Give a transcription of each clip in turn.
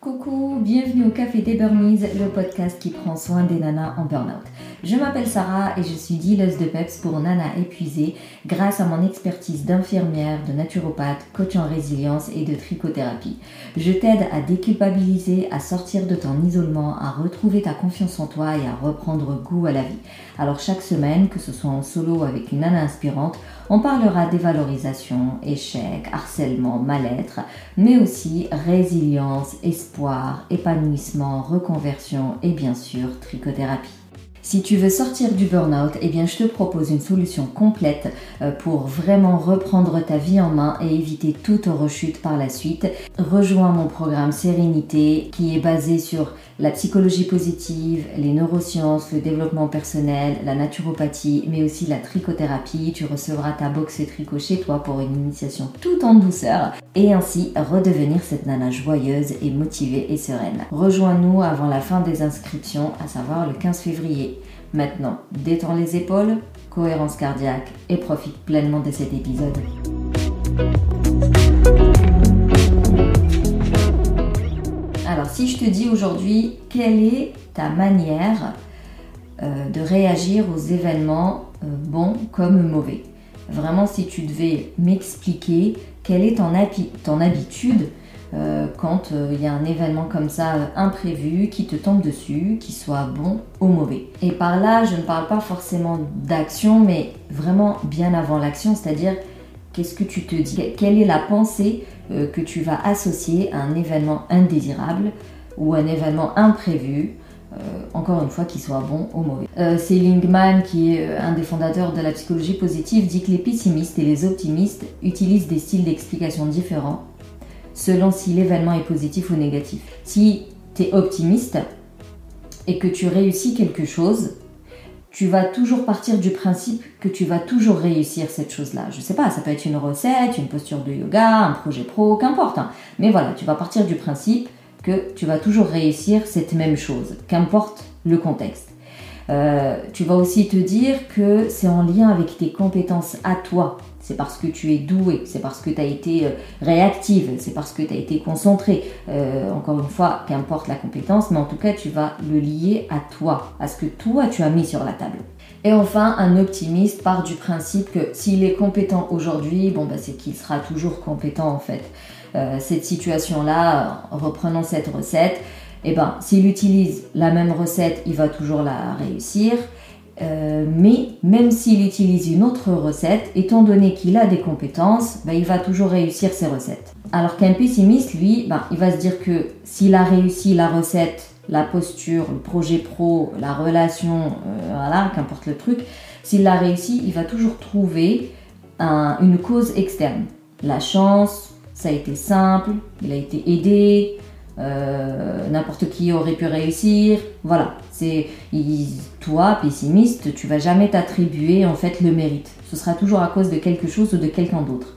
Coucou, bienvenue au Café des Burmese, le podcast qui prend soin des nanas en burn-out. Je m'appelle Sarah et je suis dealeuse de PEPS pour nanas épuisées grâce à mon expertise d'infirmière, de naturopathe, coach en résilience et de trichothérapie. Je t'aide à déculpabiliser, à sortir de ton isolement, à retrouver ta confiance en toi et à reprendre goût à la vie. Alors chaque semaine, que ce soit en solo avec une nana inspirante, on parlera dévalorisation, échec, harcèlement, mal-être, mais aussi résilience, espoir, épanouissement, reconversion et bien sûr trichothérapie. Si tu veux sortir du burn-out, eh je te propose une solution complète euh, pour vraiment reprendre ta vie en main et éviter toute rechute par la suite. Rejoins mon programme Sérénité qui est basé sur la psychologie positive, les neurosciences, le développement personnel, la naturopathie, mais aussi la trichothérapie. Tu recevras ta box tricot chez toi pour une initiation tout en douceur et ainsi redevenir cette nana joyeuse et motivée et sereine. Rejoins-nous avant la fin des inscriptions, à savoir le 15 février. Maintenant, détends les épaules, cohérence cardiaque et profite pleinement de cet épisode. Alors si je te dis aujourd'hui quelle est ta manière euh, de réagir aux événements euh, bons comme mauvais, vraiment si tu devais m'expliquer quelle est ton, ton habitude euh, quand il y a un événement comme ça imprévu qui te tombe dessus, qui soit bon ou mauvais. Et par là, je ne parle pas forcément d'action, mais vraiment bien avant l'action, c'est-à-dire qu'est-ce que tu te dis, quelle est la pensée euh, que tu vas associer à un événement indésirable ou un événement imprévu, euh, encore une fois, qu'il soit bon ou mauvais? Euh, c'est Lingman, qui est un des fondateurs de la psychologie positive, dit que les pessimistes et les optimistes utilisent des styles d'explication différents selon si l'événement est positif ou négatif. Si tu es optimiste et que tu réussis quelque chose, tu vas toujours partir du principe que tu vas toujours réussir cette chose-là. Je sais pas, ça peut être une recette, une posture de yoga, un projet pro, qu'importe. Hein. Mais voilà, tu vas partir du principe que tu vas toujours réussir cette même chose, qu'importe le contexte. Euh, tu vas aussi te dire que c'est en lien avec tes compétences à toi. C'est parce que tu es doué, c'est parce que tu as été euh, réactive, c'est parce que tu as été concentré. Euh, encore une fois, qu'importe la compétence, mais en tout cas, tu vas le lier à toi, à ce que toi tu as mis sur la table. Et enfin, un optimiste part du principe que s'il est compétent aujourd'hui, bon, bah, c'est qu'il sera toujours compétent en fait. cette situation-là, reprenons cette recette, eh ben, s'il utilise la même recette, il va toujours la réussir. Euh, mais même s'il utilise une autre recette, étant donné qu'il a des compétences, ben, il va toujours réussir ses recettes. Alors qu'un pessimiste, lui, ben, il va se dire que s'il a réussi la recette, la posture, le projet pro, la relation, euh, voilà, qu'importe le truc, s'il l'a réussi, il va toujours trouver une cause externe. La chance, ça a été simple, il a été aidé, euh, n'importe qui aurait pu réussir. Voilà, c'est toi pessimiste, tu vas jamais t'attribuer en fait le mérite. Ce sera toujours à cause de quelque chose ou de quelqu'un d'autre.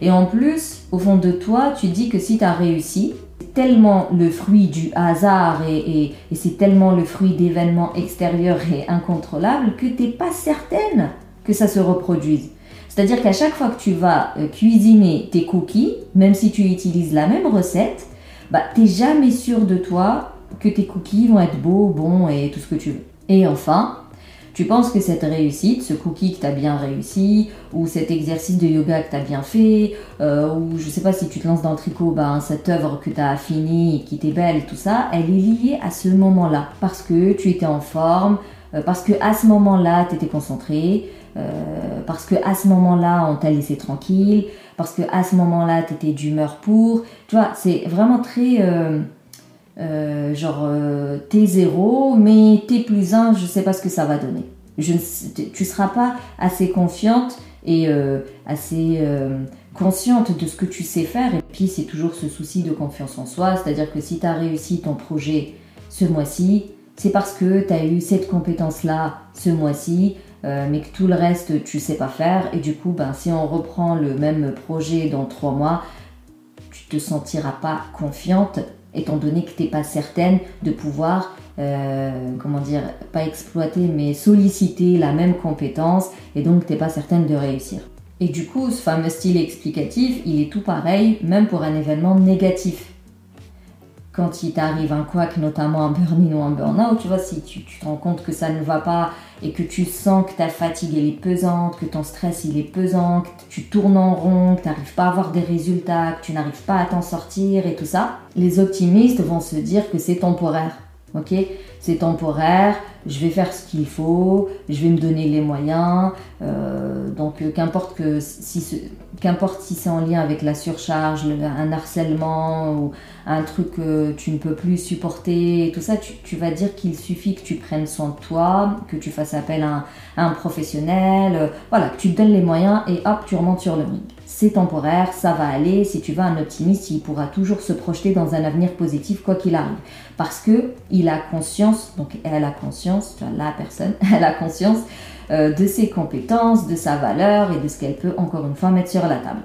Et en plus, au fond de toi, tu dis que si tu as réussi, c'est tellement le fruit du hasard et, et c'est tellement le fruit d'événements extérieurs et incontrôlables que tu n'es pas certaine que ça se reproduise. C'est-à-dire qu'à chaque fois que tu vas euh, cuisiner tes cookies, même si tu utilises la même recette, bah, t'es jamais sûr de toi que tes cookies vont être beaux, bons et tout ce que tu veux. Et enfin, tu penses que cette réussite, ce cookie que tu as bien réussi, ou cet exercice de yoga que tu as bien fait, euh, ou je sais pas si tu te lances dans le tricot, bah, cette œuvre que tu as finie, qui t'est belle, tout ça, elle est liée à ce moment-là. Parce que tu étais en forme, euh, parce que à ce moment-là, tu étais concentré, parce que à ce moment-là, on t'a laissé tranquille, parce que à ce moment-là, tu étais d'humeur pour. Tu vois, c'est vraiment très euh, euh, genre t'es zéro, mais t'es plus un, je sais pas ce que ça va donner. Je ne, tu seras pas assez confiante et assez consciente de ce que tu sais faire. Et puis, c'est toujours ce souci de confiance en soi, c'est-à-dire que si tu as réussi ton projet ce mois-ci, c'est parce que tu as eu cette compétence-là ce mois-ci, euh, mais que tout le reste tu sais pas faire. Et du coup, ben, si on reprend le même projet dans trois mois, tu te sentiras pas confiante, étant donné que tu n'es pas certaine de pouvoir, euh, comment dire, pas exploiter, mais solliciter la même compétence, et donc tu pas certaine de réussir. Et du coup, ce fameux style explicatif, il est tout pareil, même pour un événement négatif. Quand il t'arrive un quack, notamment un burn-in ou un burn-out, tu vois, si tu, te rends compte que ça ne va pas et que tu sens que ta fatigue elle est pesante, que ton stress il est pesant, que tu tournes en rond, que tu n'arrives pas à avoir des résultats, que tu n'arrives pas à t'en sortir et tout ça, les optimistes vont se dire que c'est temporaire. Ok, c'est temporaire, je vais faire ce qu'il faut, je vais me donner les moyens. Euh, donc euh, qu'importe si c'est en lien avec la surcharge, un harcèlement ou un truc que tu ne peux plus supporter, tout ça, tu, vas dire qu'il suffit que tu prennes soin de toi, que tu fasses appel à un, professionnel, euh, voilà, que tu te donnes les moyens et hop, tu remontes sur le ring c'est temporaire, ça va aller. Si tu vas un optimiste, il pourra toujours se projeter dans un avenir positif quoi qu'il arrive. Parce que il a conscience, donc elle a conscience, tu vois, la personne, elle a conscience euh, de ses compétences, de sa valeur et de ce qu'elle peut encore une fois mettre sur la table.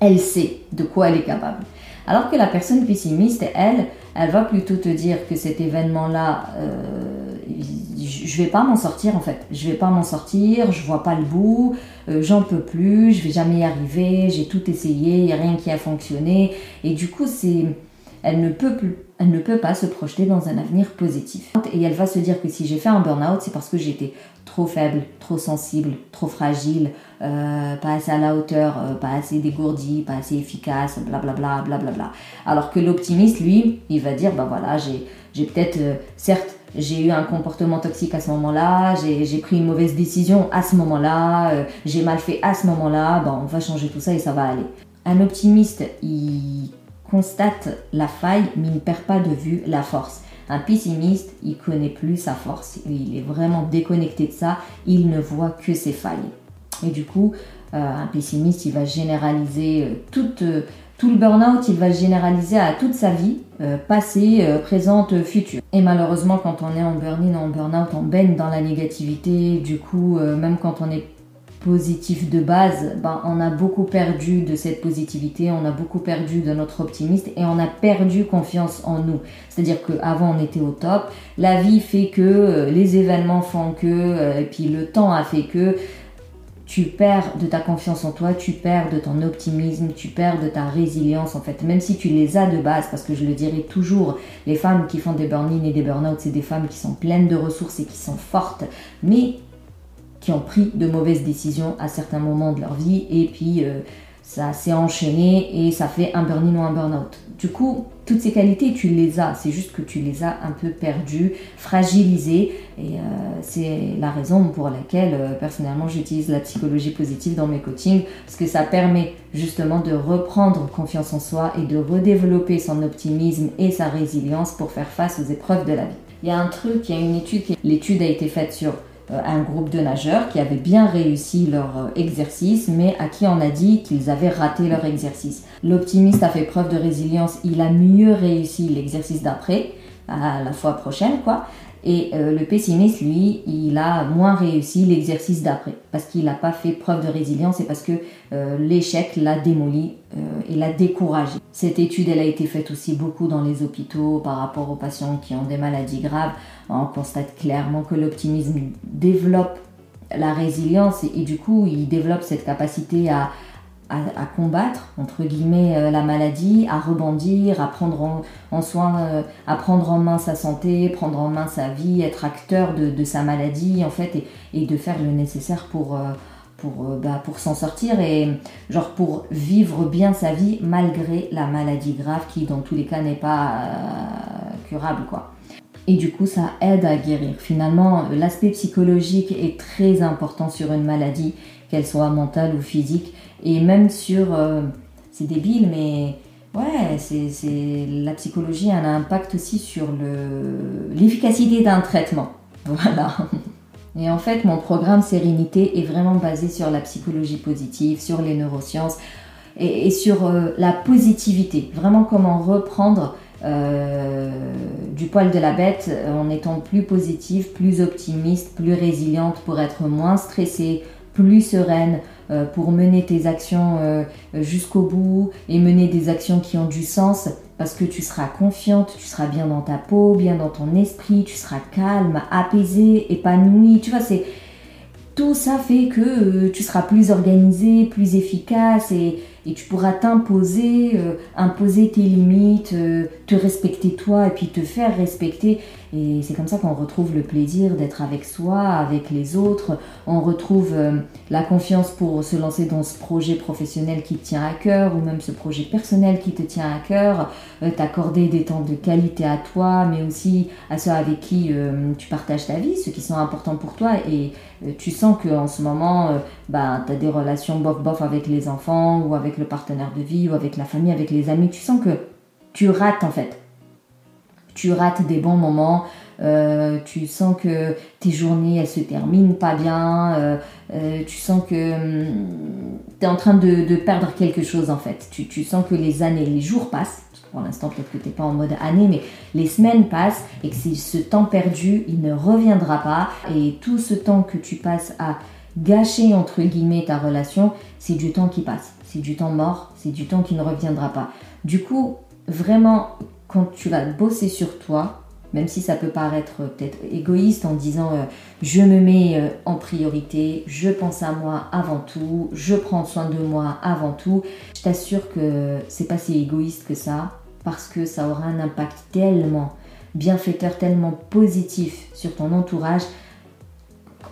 Elle sait de quoi elle est capable. Alors que la personne pessimiste, elle, elle va plutôt te dire que cet événement-là, euh, je vais pas m'en sortir en fait. Je vais pas m'en sortir, je vois pas le bout, euh, j'en peux plus, je vais jamais y arriver, j'ai tout essayé, il n'y a rien qui a fonctionné. Et du coup, c'est, elle ne peut plus, elle ne peut pas se projeter dans un avenir positif. Et elle va se dire que si j'ai fait un burn-out, c'est parce que j'étais trop faible, trop sensible, trop fragile, euh, pas assez à la hauteur, euh, pas assez dégourdi, pas assez efficace, blablabla, blablabla. Alors que l'optimiste, lui, il va dire, bah voilà, j'ai, peut-être, certes, j'ai eu un comportement toxique à ce moment-là, j'ai pris une mauvaise décision à ce moment-là, euh, j'ai mal fait à ce moment-là, bon, on va changer tout ça et ça va aller. Un optimiste, il constate la faille, mais ne perd pas de vue la force. Un pessimiste, il connaît plus sa force, il est vraiment déconnecté de ça, il ne voit que ses failles. Et du coup, euh, un pessimiste, il va généraliser euh, toute tout le burn-out, il va se généraliser à toute sa vie, euh, passée, euh, présente, future. Et malheureusement, quand on est en burn-in, en burn-out, on baigne dans la négativité. Du coup, euh, même quand on est positif de base, ben, on a beaucoup perdu de cette positivité, on a beaucoup perdu de notre optimisme et on a perdu confiance en nous. C'est-à-dire qu'avant on était au top, la vie fait que, les événements font que, et puis le temps a fait que, tu perds de ta confiance en toi, tu perds de ton optimisme, tu perds de ta résilience en fait, même si tu les as de base, parce que je le dirais toujours, les femmes qui font des burn-in et des burn-out, c'est des femmes qui sont pleines de ressources et qui sont fortes, mais qui ont pris de mauvaises décisions à certains moments de leur vie et puis euh, ça s'est enchaîné et ça fait un burn-in ou un burn-out. Du coup, toutes ces qualités, tu les as, c'est juste que tu les as un peu perdues, fragilisées, et euh, c'est la raison pour laquelle euh, personnellement j'utilise la psychologie positive dans mes coachings, parce que ça permet justement de reprendre confiance en soi et de redévelopper son optimisme et sa résilience pour faire face aux épreuves de la vie. Il y a un truc, il y a une étude, l'étude a été faite sur un groupe de nageurs qui avaient bien réussi leur euh, exercice, mais à qui on a dit qu'ils avaient raté leur exercice. L'optimiste a fait preuve de résilience, il a mieux réussi l'exercice d'après, à la fois prochaine, quoi. Et euh, le pessimiste, lui, il a moins réussi l'exercice d'après, parce qu'il n'a pas fait preuve de résilience et parce que euh, l'échec l'a démoli euh, et l'a découragé. Cette étude, elle a été faite aussi beaucoup dans les hôpitaux par rapport aux patients qui ont des maladies graves. On constate clairement que l'optimisme développe la résilience et, du coup, il développe cette capacité à, à, combattre entre guillemets euh, la maladie, à rebondir, à prendre en, soin, euh, à prendre en main sa santé, prendre en main sa vie, être acteur de, sa maladie en fait et, de faire le nécessaire pour euh, pour, bah, pour s'en sortir et genre pour vivre bien sa vie malgré la maladie grave qui dans tous les cas n'est pas curable quoi. Et du coup, ça aide à guérir. Finalement, l'aspect psychologique est très important sur une maladie, qu'elle soit mentale ou physique. Et même sur. Euh, c'est débile, mais ouais, c'est, la psychologie a un impact aussi sur l'efficacité d'un traitement. Voilà. Et en fait, mon programme Sérénité est vraiment basé sur la psychologie positive, sur les neurosciences et, sur euh, la positivité. Vraiment comment reprendre euh, du poil de la bête en étant plus positive, plus optimiste, plus résiliente pour être moins stressée, plus sereine, euh, pour mener tes actions euh, jusqu'au bout et mener des actions qui ont du sens parce que tu seras confiante, tu seras bien dans ta peau, bien dans ton esprit, tu seras calme, apaisé, épanoui. Tu vois, c'est tout ça fait que euh, tu seras plus organisé, plus efficace et, tu pourras t'imposer, imposer tes limites, te respecter toi et puis te faire respecter. Et c'est comme ça qu'on retrouve le plaisir d'être avec soi, avec les autres. On retrouve euh, la confiance pour se lancer dans ce projet professionnel qui te tient à cœur ou même ce projet personnel qui te tient à cœur. Euh, t'accorder des temps de qualité à toi, mais aussi à ceux avec qui euh, tu partages ta vie, ceux qui sont importants pour toi. Et tu sens qu'en ce moment, bah, tu as des relations bof-bof avec les enfants ou avec le partenaire de vie ou avec la famille, avec les amis. Tu sens que tu rates en fait. Tu rates des bons moments, euh, tu sens que tes journées elles se terminent pas bien, euh, euh, tu sens que hum, tu es en train de, perdre quelque chose en fait. Tu, sens que les années, les jours passent, pour l'instant peut-être que tu n'es pas en mode année, mais les semaines passent et que ce temps perdu, il ne reviendra pas. Et tout ce temps que tu passes à gâcher entre guillemets ta relation, c'est du temps qui passe, c'est du temps mort, c'est du temps qui ne reviendra pas. Du coup, vraiment, quand tu vas bosser sur toi, même si ça peut paraître peut-être égoïste en disant euh, je me mets euh, en priorité, je pense à moi avant tout, je prends soin de moi avant tout, je t'assure que c'est pas si égoïste que ça parce que ça aura un impact tellement bienfaiteur, tellement positif sur ton entourage.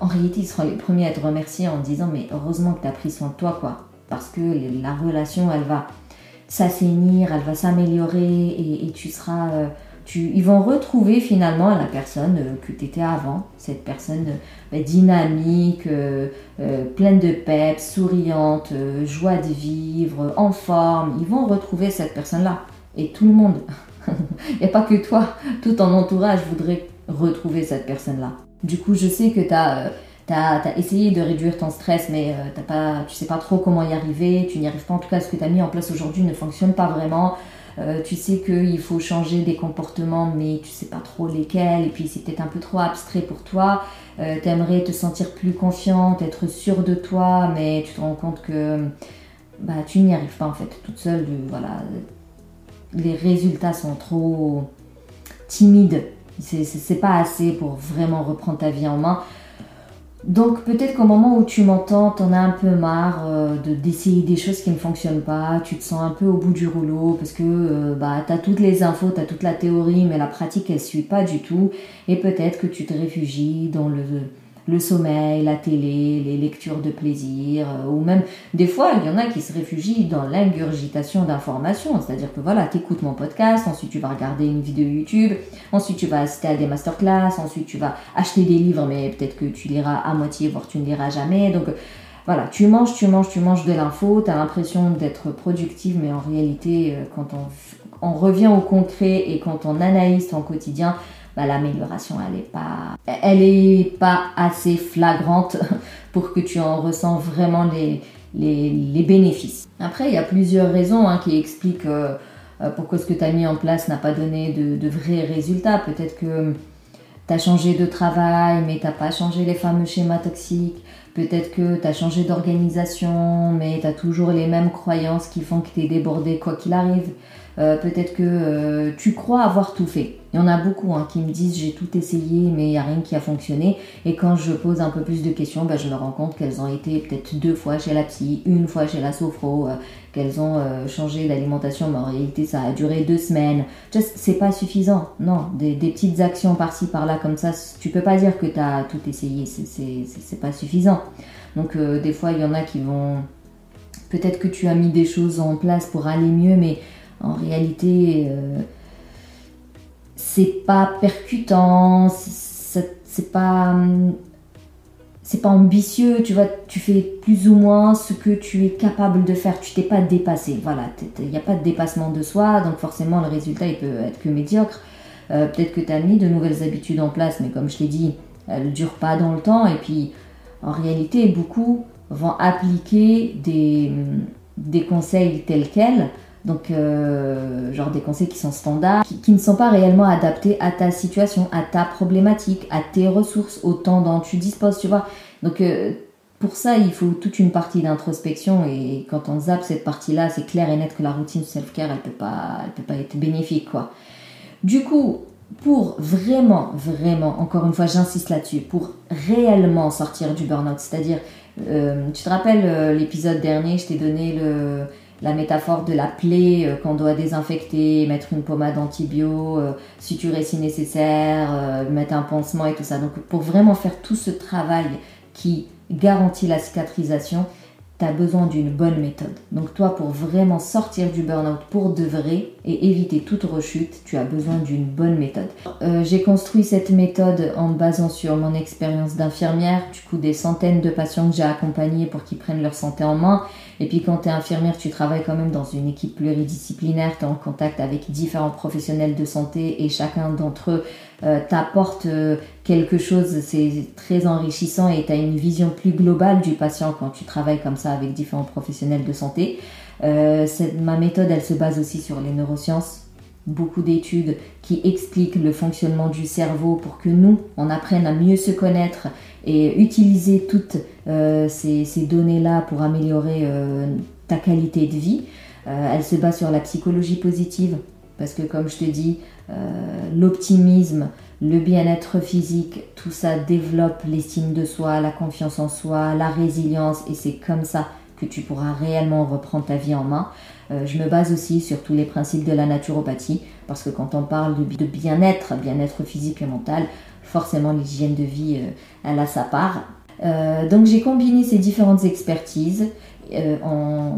En réalité, ils seront les premiers à te remercier en disant mais heureusement que tu as pris soin de toi quoi parce que la relation elle va s'assainir, elle va s'améliorer et, tu seras. Euh, tu, ils vont retrouver finalement la personne euh, que tu étais avant, cette personne euh, dynamique, pleine de peps, souriante, joie de vivre, en forme. Ils vont retrouver cette personne-là. Et tout le monde, a pas que toi, tout ton entourage voudrait retrouver cette personne-là. Du coup, je sais que tu as tu as, essayé de réduire ton stress, mais euh, t'as pas, tu sais pas trop comment y arriver, tu n'y arrives pas. En tout cas, ce que tu as mis en place aujourd'hui ne fonctionne pas vraiment. Euh, tu sais qu'il faut changer des comportements, mais tu sais pas trop lesquels, et puis c'est peut-être un peu trop abstrait pour toi. Euh, tu aimerais te sentir plus confiante, être sûre de toi, mais tu te rends compte que bah, tu n'y arrives pas en fait toute seule. voilà, les résultats sont trop timides. C'est pas assez pour vraiment reprendre ta vie en main. Donc peut-être qu'au moment où tu m'entends, t'en as un peu marre euh, de d'essayer des choses qui ne fonctionnent pas, tu te sens un peu au bout du rouleau parce que euh, bah, tu as toutes les infos, tu as toute la théorie, mais la pratique elle suit pas du tout. Et peut-être que tu te réfugies dans le le sommeil, la télé, les lectures de plaisir, euh, ou même des fois il y en a qui se réfugient dans l'ingurgitation d'informations, c'est-à-dire que voilà, tu écoutes mon podcast, ensuite tu vas regarder une vidéo YouTube, ensuite tu vas assister à des masterclass, ensuite tu vas acheter des livres, mais peut-être que tu liras à moitié, voire tu ne liras jamais. Donc voilà, tu manges, tu manges, tu manges de l'info, tu as l'impression d'être productive, mais en réalité, euh, quand on revient au concret et quand on analyse ton quotidien, bah, l'amélioration elle est pas elle est pas assez flagrante pour que tu en ressens vraiment les, les, bénéfices. Après, il y a plusieurs raisons hein, qui expliquent euh, euh, pourquoi ce que tu as mis en place n'a pas donné de, de vrais résultats. Peut-être que tu as changé de travail, mais tu pas changé les fameux schémas toxiques. Peut-être que tu as changé d'organisation, mais tu as toujours les mêmes croyances qui font que tu es débordé quoi qu'il arrive. Euh, peut-être que euh, tu crois avoir tout fait. Il y en a beaucoup hein, qui me disent j'ai tout essayé mais il n'y a rien qui a fonctionné. Et quand je pose un peu plus de questions, bah, je me rends compte qu'elles ont été peut-être deux fois chez la psy, une fois chez la sophro, euh, qu'elles ont changé d'alimentation mais en réalité ça a duré deux semaines. C'est pas suffisant. Non, des, petites actions par-ci par-là comme ça, tu peux pas dire que tu as tout essayé. C'est pas suffisant. Donc des fois il y en a qui vont... Peut-être que tu as mis des choses en place pour aller mieux mais en réalité, euh, c'est pas percutant, c'est pas c'est pas ambitieux, tu vois, tu fais plus ou moins ce que tu es capable de faire, tu t'es pas dépassé, voilà, il n'y a pas de dépassement de soi, donc forcément le résultat il peut être que médiocre. Euh, peut-être que tu as mis de nouvelles habitudes en place, mais comme je t'ai dit, elles ne durent pas dans le temps, et puis en réalité, beaucoup vont appliquer des, des conseils tels quels, donc, euh, genre des conseils qui sont standards, qui, ne sont pas réellement adaptés à ta situation, à ta problématique, à tes ressources, au temps dont tu disposes, tu vois. Donc, euh, pour ça, il faut toute une partie d'introspection et quand on zappe cette partie-là, c'est clair et net que la routine self-care, elle peut pas, peut pas être bénéfique, quoi. Du coup, pour vraiment, vraiment, encore une fois, j'insiste là-dessus, pour réellement sortir du burn-out, c'est-à-dire, euh, tu te rappelles l'épisode dernier, je t'ai donné le la métaphore de la plaie euh, qu'on doit désinfecter, mettre une pommade antibio, euh, suturer si nécessaire, euh, mettre un pansement et tout ça. Donc pour vraiment faire tout ce travail qui garantit la cicatrisation, tu as besoin d'une bonne méthode. Donc toi, pour vraiment sortir du burn-out pour de vrai et éviter toute rechute, tu as besoin d'une bonne méthode. Euh, j'ai construit cette méthode en basant sur mon expérience d'infirmière, du coup des centaines de patients que j'ai accompagnés pour qu'ils prennent leur santé en main. Et puis quand tu es infirmière, tu travailles quand même dans une équipe pluridisciplinaire, tu es en contact avec différents professionnels de santé et chacun d'entre eux euh, t'apporte euh, quelque chose, c'est très enrichissant et tu as une vision plus globale du patient quand tu travailles comme ça avec différents professionnels de santé. Euh, ma méthode, elle se base aussi sur les neurosciences, beaucoup d'études qui expliquent le fonctionnement du cerveau pour que nous, on apprenne à mieux se connaître et utiliser toutes ces, ces données-là pour améliorer ta qualité de vie. elle se base sur la psychologie positive, parce que comme je te dis, l'optimisme, le bien-être physique, tout ça développe l'estime de soi, la confiance en soi, la résilience et c'est comme ça que tu pourras réellement reprendre ta vie en main. Euh, je me base aussi sur tous les principes de la naturopathie parce que quand on parle de, bien-être, bien-être physique et mental, forcément l'hygiène de vie, euh, elle a sa part. Euh, donc j'ai combiné ces différentes expertises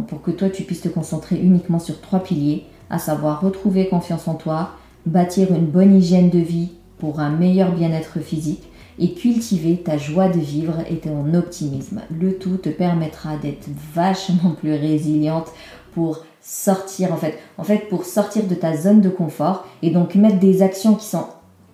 pour que toi tu puisses te concentrer uniquement sur trois piliers, à savoir retrouver confiance en toi, bâtir une bonne hygiène de vie pour un meilleur bien-être physique et cultiver ta joie de vivre et ton optimisme. Le tout te permettra d'être vachement plus résiliente pour sortir en fait, en fait pour sortir de ta zone de confort et donc mettre des actions qui sont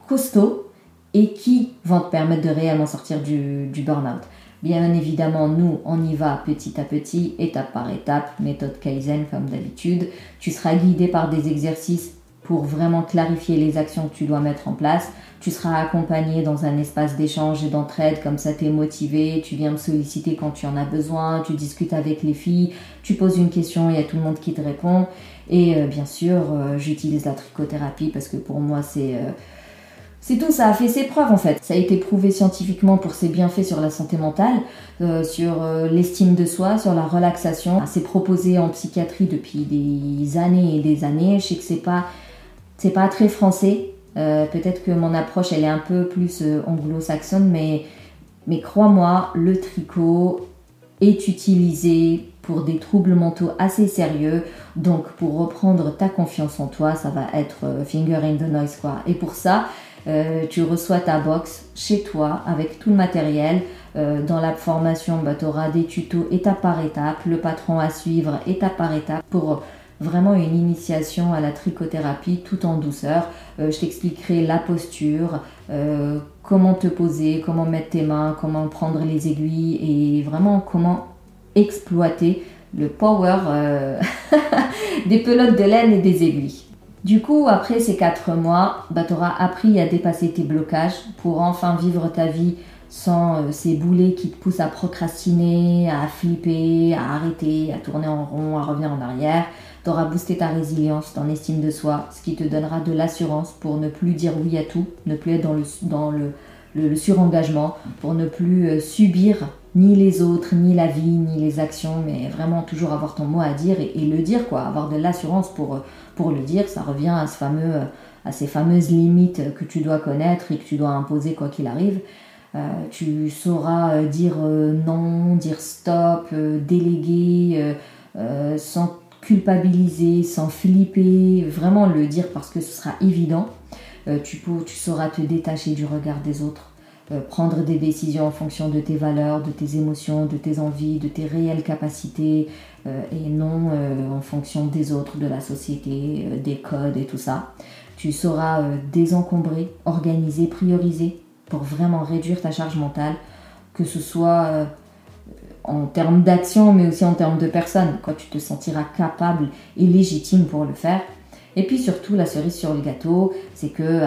costauds et qui vont te permettre de réellement sortir du, du burn-out. Bien évidemment, nous, on y va petit à petit, étape par étape, méthode Kaizen comme d'habitude. Tu seras guidé par des exercices pour vraiment clarifier les actions que tu dois mettre en place. Tu seras accompagné dans un espace d'échange et d'entraide, comme ça tu es motivé, tu viens me solliciter quand tu en as besoin, tu discutes avec les filles, tu poses une question, il y a tout le monde qui te répond. Et euh, bien sûr, euh, j'utilise la trichothérapie parce que pour moi c'est... Euh, c'est tout, ça a fait ses preuves en fait. Ça a été prouvé scientifiquement pour ses bienfaits sur la santé mentale, sur l'estime de soi, sur la relaxation. C'est proposé en psychiatrie depuis des années et des années. Je sais que c'est pas c'est pas très français. Euh, peut-être que mon approche elle est un peu plus euh, anglo-saxonne, mais, crois-moi, le tricot est utilisé pour des troubles mentaux assez sérieux. Donc pour reprendre ta confiance en toi, ça va être euh, finger in the noise quoi. Et pour ça, tu reçois ta box chez toi avec tout le matériel. dans la formation, bah, tu auras des tutos étape par étape, le patron à suivre étape par étape pour vraiment une initiation à la trichothérapie tout en douceur. Euh, je t'expliquerai la posture, euh, comment te poser, comment mettre tes mains, comment prendre les aiguilles et vraiment comment exploiter le power euh, des pelotes de laine et des aiguilles. Du coup, après ces quatre mois, bah, tu auras appris à dépasser tes blocages pour enfin vivre ta vie sans ces boulets qui te poussent à procrastiner, à flipper, à arrêter, à tourner en rond, à revenir en arrière. Tu auras boosté ta résilience, ton estime de soi, ce qui te donnera de l'assurance pour ne plus dire oui à tout, ne plus être dans le, dans le, surengagement, pour ne plus euh, subir ni les autres, ni la vie, ni les actions, mais vraiment toujours avoir ton mot à dire et, le dire, quoi, avoir de l'assurance pour, pour le dire. Ça revient à, ce fameux, à ces fameuses limites que tu dois connaître et que tu dois imposer quoi qu'il arrive. Euh, tu sauras euh, dire non, dire stop, déléguer sans culpabiliser, sans flipper, vraiment le dire parce que ce sera évident. Euh, tu, tu sauras te détacher du regard des autres, euh, prendre des décisions en fonction de tes valeurs, de tes émotions, de tes envies, de tes réelles capacités euh, et non en fonction des autres, de la société, des codes et tout ça. Tu sauras désencombrer, organiser, prioriser pour vraiment réduire ta charge mentale, que ce soit en termes d'action, mais aussi en termes de personnes, quand tu te sentiras capable et légitime pour le faire. Et puis surtout, la cerise sur le gâteau, c'est que euh,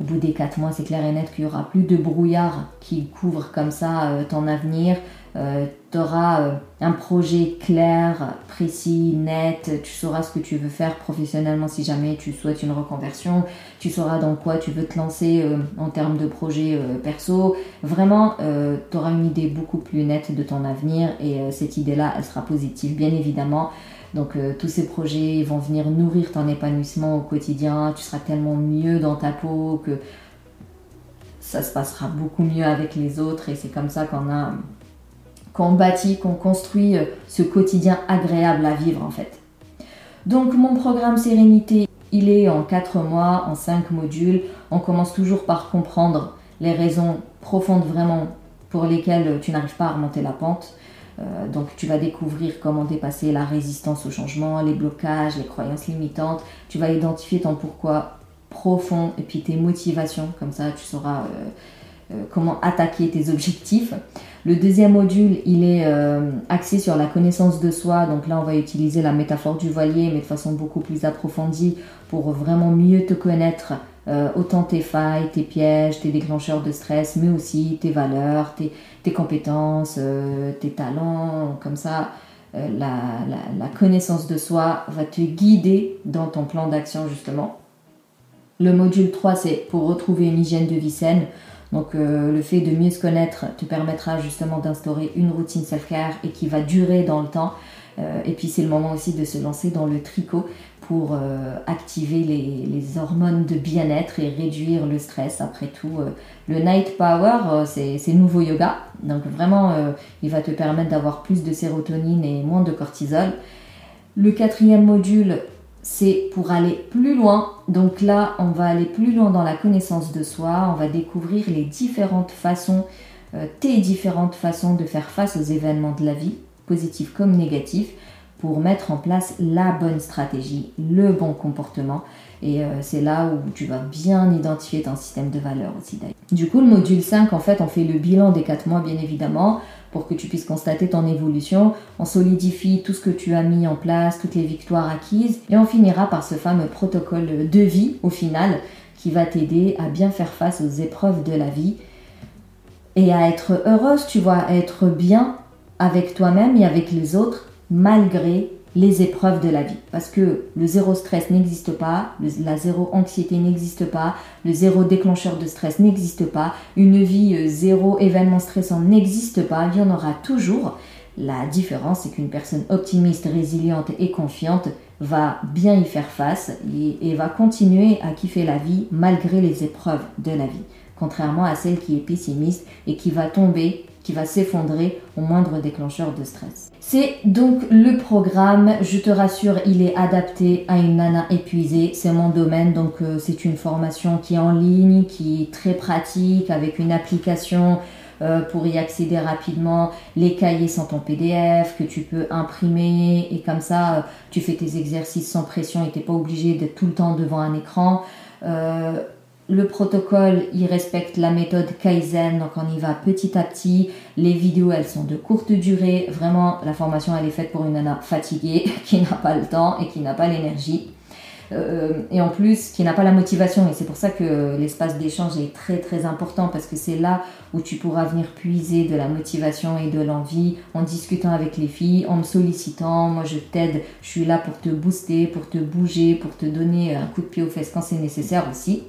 au bout des 4 mois, c'est clair et net qu'il y aura plus de brouillard qui couvre comme ça euh, ton avenir. Euh, tu auras euh, un projet clair, précis, net, tu sauras ce que tu veux faire professionnellement si jamais tu souhaites une reconversion, tu sauras dans quoi tu veux te lancer euh, en termes de projet perso. Vraiment, tu auras une idée beaucoup plus nette de ton avenir et cette idée-là, elle sera positive, bien évidemment. Donc tous ces projets vont venir nourrir ton épanouissement au quotidien. Tu seras tellement mieux dans ta peau que ça se passera beaucoup mieux avec les autres. Et c'est comme ça qu'on a qu'on bâtit, qu'on construit euh, ce quotidien agréable à vivre en fait. Donc mon programme Sérénité, il est en 4 mois, en 5 modules. On commence toujours par comprendre les raisons profondes vraiment pour lesquelles tu n'arrives pas à remonter la pente. Euh, donc tu vas découvrir comment dépasser la résistance au changement, les blocages, les croyances limitantes. Tu vas identifier ton pourquoi profond et puis tes motivations. Comme ça, tu sauras euh, euh, comment attaquer tes objectifs. Le deuxième module, il est axé sur la connaissance de soi. Donc là, on va utiliser la métaphore du voilier, mais de façon beaucoup plus approfondie pour vraiment mieux te connaître euh, autant tes failles, tes pièges, tes déclencheurs de stress, mais aussi tes valeurs, tes, compétences, euh, tes talents. Comme ça, euh, la, connaissance de soi va te guider dans ton plan d'action justement. Le module 3, c'est pour retrouver une hygiène de vie saine. Donc le fait de mieux se connaître te permettra justement d'instaurer une routine self-care et qui va durer dans le temps. et puis c'est le moment aussi de se lancer dans le tricot pour euh, activer les, hormones de bien-être et réduire le stress. Après tout, euh, le Night Power, euh, c'est nouveau yoga. Donc vraiment, il va te permettre d'avoir plus de sérotonine et moins de cortisol. Le quatrième module, c'est pour aller plus loin. Donc là, on va aller plus loin dans la connaissance de soi. On va découvrir les différentes façons, tes différentes façons de faire face aux événements de la vie, positifs comme négatifs pour mettre en place la bonne stratégie, le bon comportement. Et euh, c'est là où tu vas bien identifier ton système de valeurs aussi. Du coup, le module 5, en fait, on fait le bilan des 4 mois, bien évidemment, que tu puisses constater ton évolution. On solidifie tout ce que tu as mis en place, toutes les victoires acquises. Et on finira par ce fameux protocole de vie, au final, qui va t'aider à bien faire face aux épreuves de la vie et à être heureuse, tu vois, à être bien avec toi-même et avec les autres malgré les épreuves de la vie. Parce que le zéro stress n'existe pas, la zéro anxiété n'existe pas, le zéro déclencheur de stress n'existe pas, une vie euh, zéro événement stressant n'existe pas, il y en aura toujours. La différence, c'est qu'une personne optimiste, résiliente et confiante va bien y faire face et, et, va continuer à kiffer la vie malgré les épreuves de la vie. Contrairement à celle qui est pessimiste et qui va tomber, qui va s'effondrer au moindre déclencheur de stress. C'est donc le programme, je te rassure, il est adapté à une nana épuisée, c'est mon domaine, donc euh, c'est une formation qui est en ligne, qui est très pratique, avec une application euh, pour y accéder rapidement, les cahiers sont en PDF que tu peux imprimer et comme ça euh, tu fais tes exercices sans pression et t'es pas obligé d'être tout le temps devant un écran. Le protocole, il respecte la méthode Kaizen, donc on y va petit à petit. Les vidéos, elles sont de courte durée. Vraiment, la formation, elle est faite pour une nana fatiguée, qui n'a pas le temps et qui n'a pas l'énergie. Euh, et en plus qui n'a pas la motivation. Et c'est pour ça que l'espace d'échange est très très important parce que c'est là où tu pourras venir puiser de la motivation et de l'envie en discutant avec les filles, en me sollicitant. Moi je t'aide, je suis là pour te booster, pour te bouger, pour te donner un coup de pied aux fesses quand c'est nécessaire aussi.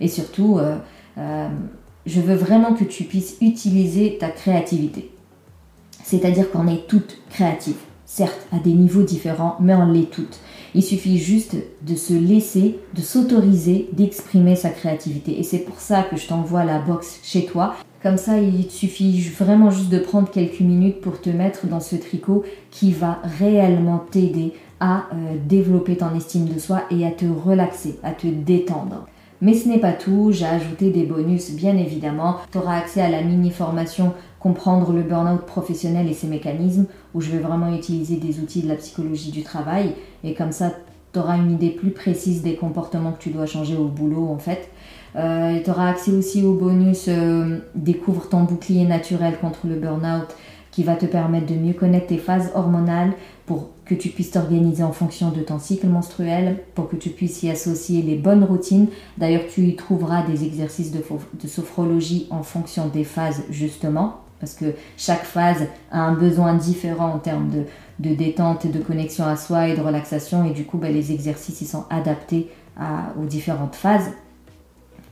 Et surtout, euh, euh, je veux vraiment que tu puisses utiliser ta créativité. C'est-à-dire qu'on est toutes créatives, certes à des niveaux différents, mais on l'est toutes. Il suffit juste de se laisser, de s'autoriser d'exprimer sa créativité. Et c'est pour ça que je t'envoie la box chez toi. Comme ça, il suffit vraiment juste de prendre quelques minutes pour te mettre dans ce tricot qui va réellement t'aider à euh, développer ton estime de soi et à te relaxer, à te détendre. Mais ce n'est pas tout, j'ai ajouté des bonus bien évidemment. Tu auras accès à la mini-formation Comprendre le burn-out professionnel et ses mécanismes, où je vais vraiment utiliser des outils de la psychologie du travail. Et comme ça, tu auras une idée plus précise des comportements que tu dois changer au boulot en fait. Euh, tu auras accès aussi au bonus euh, Découvre ton bouclier naturel contre le burn-out qui va te permettre de mieux connaître tes phases hormonales pour que tu puisses t'organiser en fonction de ton cycle menstruel, pour que tu puisses y associer les bonnes routines. D'ailleurs, tu y trouveras des exercices de, sophrologie en fonction des phases justement, parce que chaque phase a un besoin différent en termes de, détente de connexion à soi et de relaxation, et du coup, ben, les exercices ils sont adaptés aux différentes phases.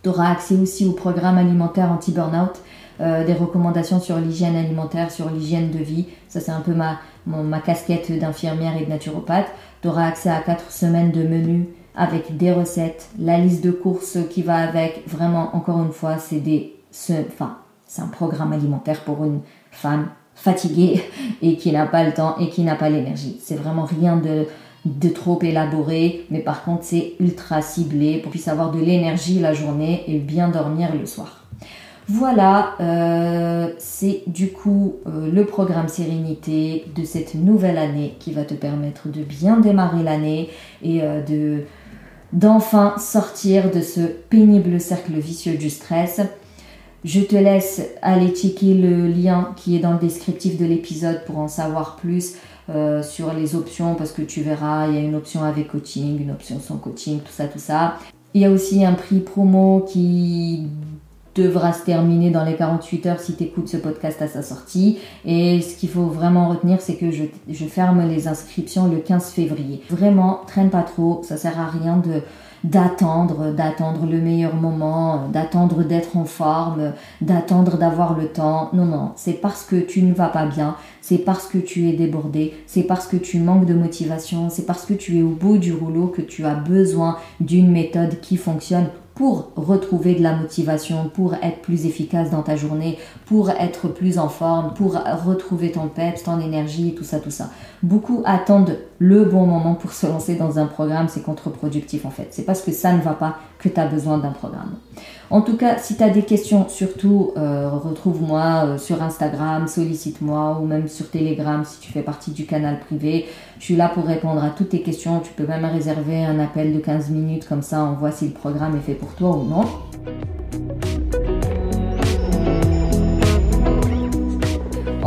Tu auras accès aussi au programme alimentaire anti-burnout, euh, des recommandations sur l'hygiène alimentaire, sur l'hygiène de vie. Ça, c'est un peu ma, ma casquette d'infirmière et de naturopathe. Tu auras accès à 4 semaines de menus avec des recettes, la liste de courses qui va avec. Vraiment, encore une fois, c'est des, enfin, c'est un programme alimentaire pour une femme fatiguée et qui n'a pas le temps et qui n'a pas l'énergie. C'est vraiment rien de, de trop élaboré, mais par contre c'est ultra ciblé pour puisse avoir de l'énergie la journée et bien dormir le soir. Voilà, euh, c'est du coup euh, le programme Sérénité de cette nouvelle année qui va te permettre de bien démarrer l'année et euh, de d'enfin sortir de ce pénible cercle vicieux du stress. Je te laisse aller checker le lien qui est dans le descriptif de l'épisode pour en savoir plus sur les options parce que tu verras, il y a une option avec coaching, une option sans coaching, tout ça, tout ça. Il y a aussi un prix promo qui devra se terminer dans les 48 heures si tu écoutes ce podcast à sa sortie. Et ce qu'il faut vraiment retenir, c'est que je, ferme les inscriptions le 15 février. Vraiment, traîne pas trop, ça sert à rien d'attendre, d'attendre le meilleur moment, d'attendre d'être en forme, d'attendre d'avoir le temps. Non, non, c'est parce que tu ne vas pas bien, c'est parce que tu es débordé, c'est parce que tu manques de motivation, c'est parce que tu es au bout du rouleau que tu as besoin d'une méthode qui fonctionne pour retrouver de la motivation, pour être plus efficace dans ta journée, pour être plus en forme, pour retrouver ton peps, ton énergie, tout ça, tout ça. Beaucoup attendent le bon moment pour se lancer dans un programme, c'est contre-productif en fait. C'est parce que ça ne va pas que tu as besoin d'un programme. En tout cas, si tu as des questions, surtout euh, retrouve-moi euh, sur Instagram, sollicite-moi ou même sur Telegram si tu fais partie du canal privé. Je suis là pour répondre à toutes tes questions. Tu peux même réserver un appel de 15 minutes, comme ça on voit si le programme est fait pour toi ou non.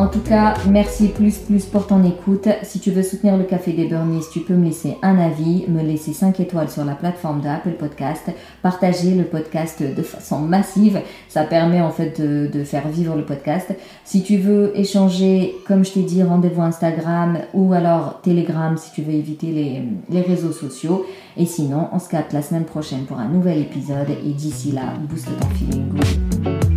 En tout cas, merci plus plus pour ton écoute. Si tu veux soutenir le Café des Burnies, tu peux me laisser un avis, me laisser 5 étoiles sur la plateforme d'Apple Podcast, partager le podcast de façon massive. Ça permet en fait de, faire vivre le podcast. Si tu veux échanger, comme je t'ai dit, rendez-vous Instagram ou alors Telegram si tu veux éviter les, réseaux sociaux. Et sinon, on se capte la semaine prochaine pour un nouvel épisode. Et d'ici là, booste ton feeling.